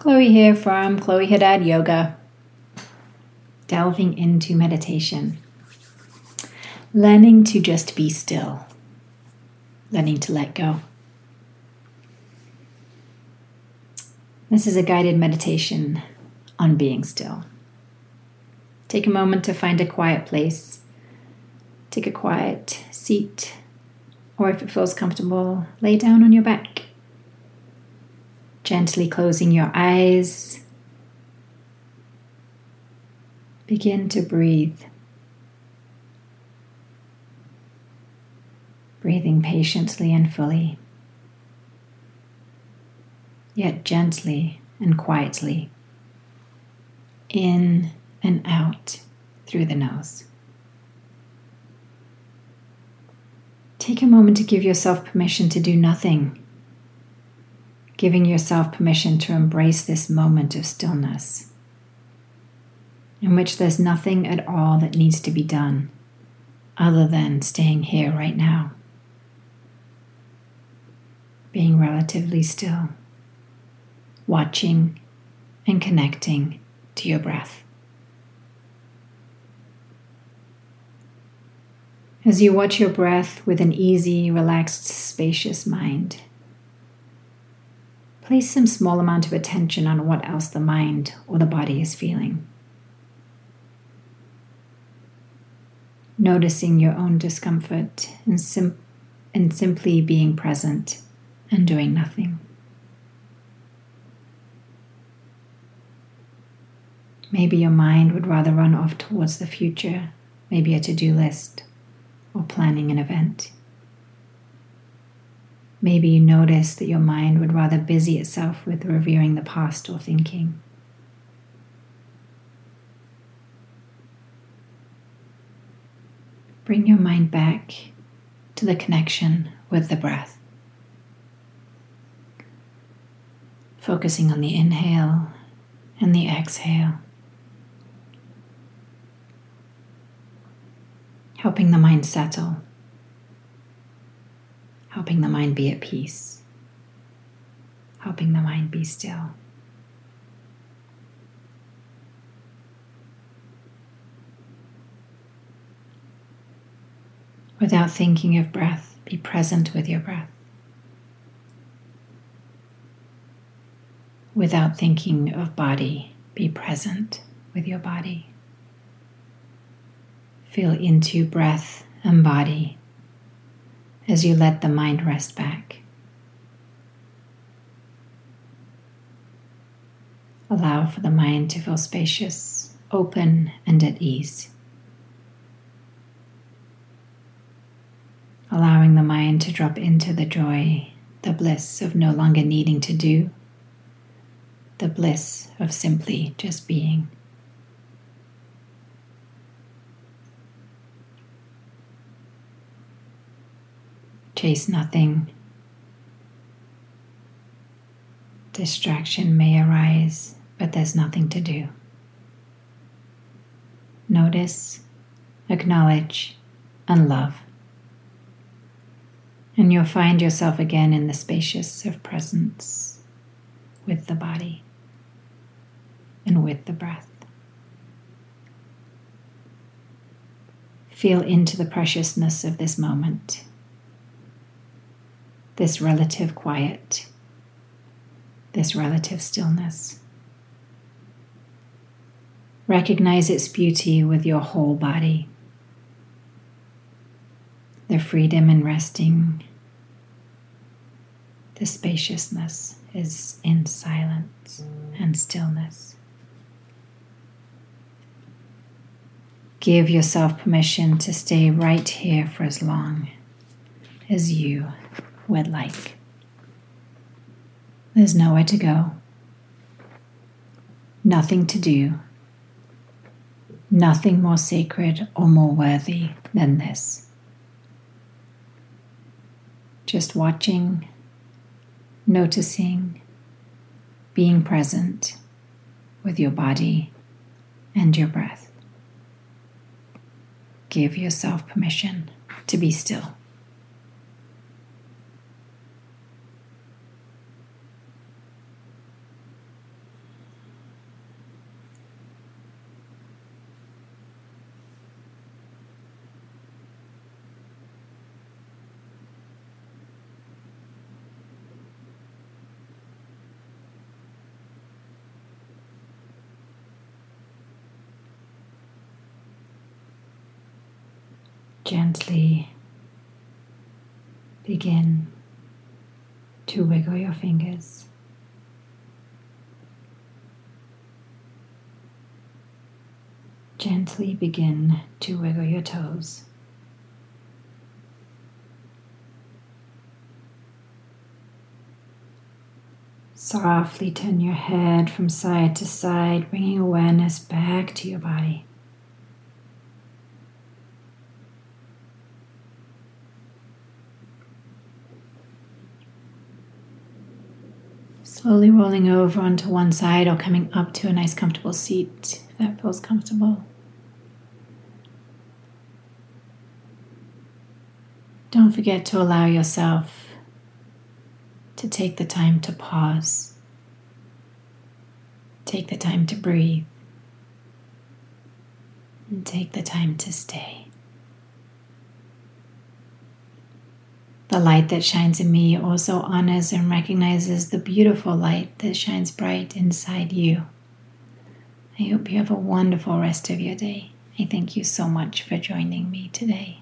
Chloe here from Chloe Haddad Yoga. Delving into meditation. Learning to just be still. Learning to let go. This is a guided meditation on being still. Take a moment to find a quiet place. Take a quiet seat, or if it feels comfortable, lay down on your back gently closing your eyes. Begin to breathe. Breathing patiently and fully, yet gently and quietly, in and out through the nose. Take a moment to give yourself permission to do nothing giving yourself permission to embrace this moment of stillness, in which there's nothing at all that needs to be done other than staying here right now, being relatively still, watching and connecting to your breath. As you watch your breath with an easy, relaxed, spacious mind, place some small amount of attention on what else the mind or the body is feeling. Noticing your own discomfort and, sim- and simply being present and doing nothing. Maybe your mind would rather run off towards the future, maybe a to do list or planning an event. Maybe you notice that your mind would rather busy itself with reviewing the past or thinking. Bring your mind back to the connection with the breath. Focusing on the inhale and the exhale. Helping the mind settle helping the mind be at peace, helping the mind be still. Without thinking of breath, be present with your breath. Without thinking of body, be present with your body. Feel into breath and body as you let the mind rest back. Allow for the mind to feel spacious, open, and at ease. Allowing the mind to drop into the joy, the bliss of no longer needing to do, the bliss of simply just being. Chase nothing. Distraction may arise, but there's nothing to do. Notice, acknowledge, and love. And you'll find yourself again in the spacious of presence with the body and with the breath. Feel into the preciousness of this moment this relative quiet, this relative stillness. Recognize its beauty with your whole body, the freedom in resting, the spaciousness is in silence and stillness. Give yourself permission to stay right here for as long as you would like. There's nowhere to go, nothing to do, nothing more sacred or more worthy than this. Just watching, noticing, being present with your body and your breath. Give yourself permission to be still. Gently begin to wiggle your fingers. Gently begin to wiggle your toes. Softly turn your head from side to side, bringing awareness back to your body. Slowly rolling over onto one side or coming up to a nice comfortable seat if that feels comfortable. Don't forget to allow yourself to take the time to pause. Take the time to breathe. And take the time to stay. The light that shines in me also honors and recognizes the beautiful light that shines bright inside you. I hope you have a wonderful rest of your day. I thank you so much for joining me today.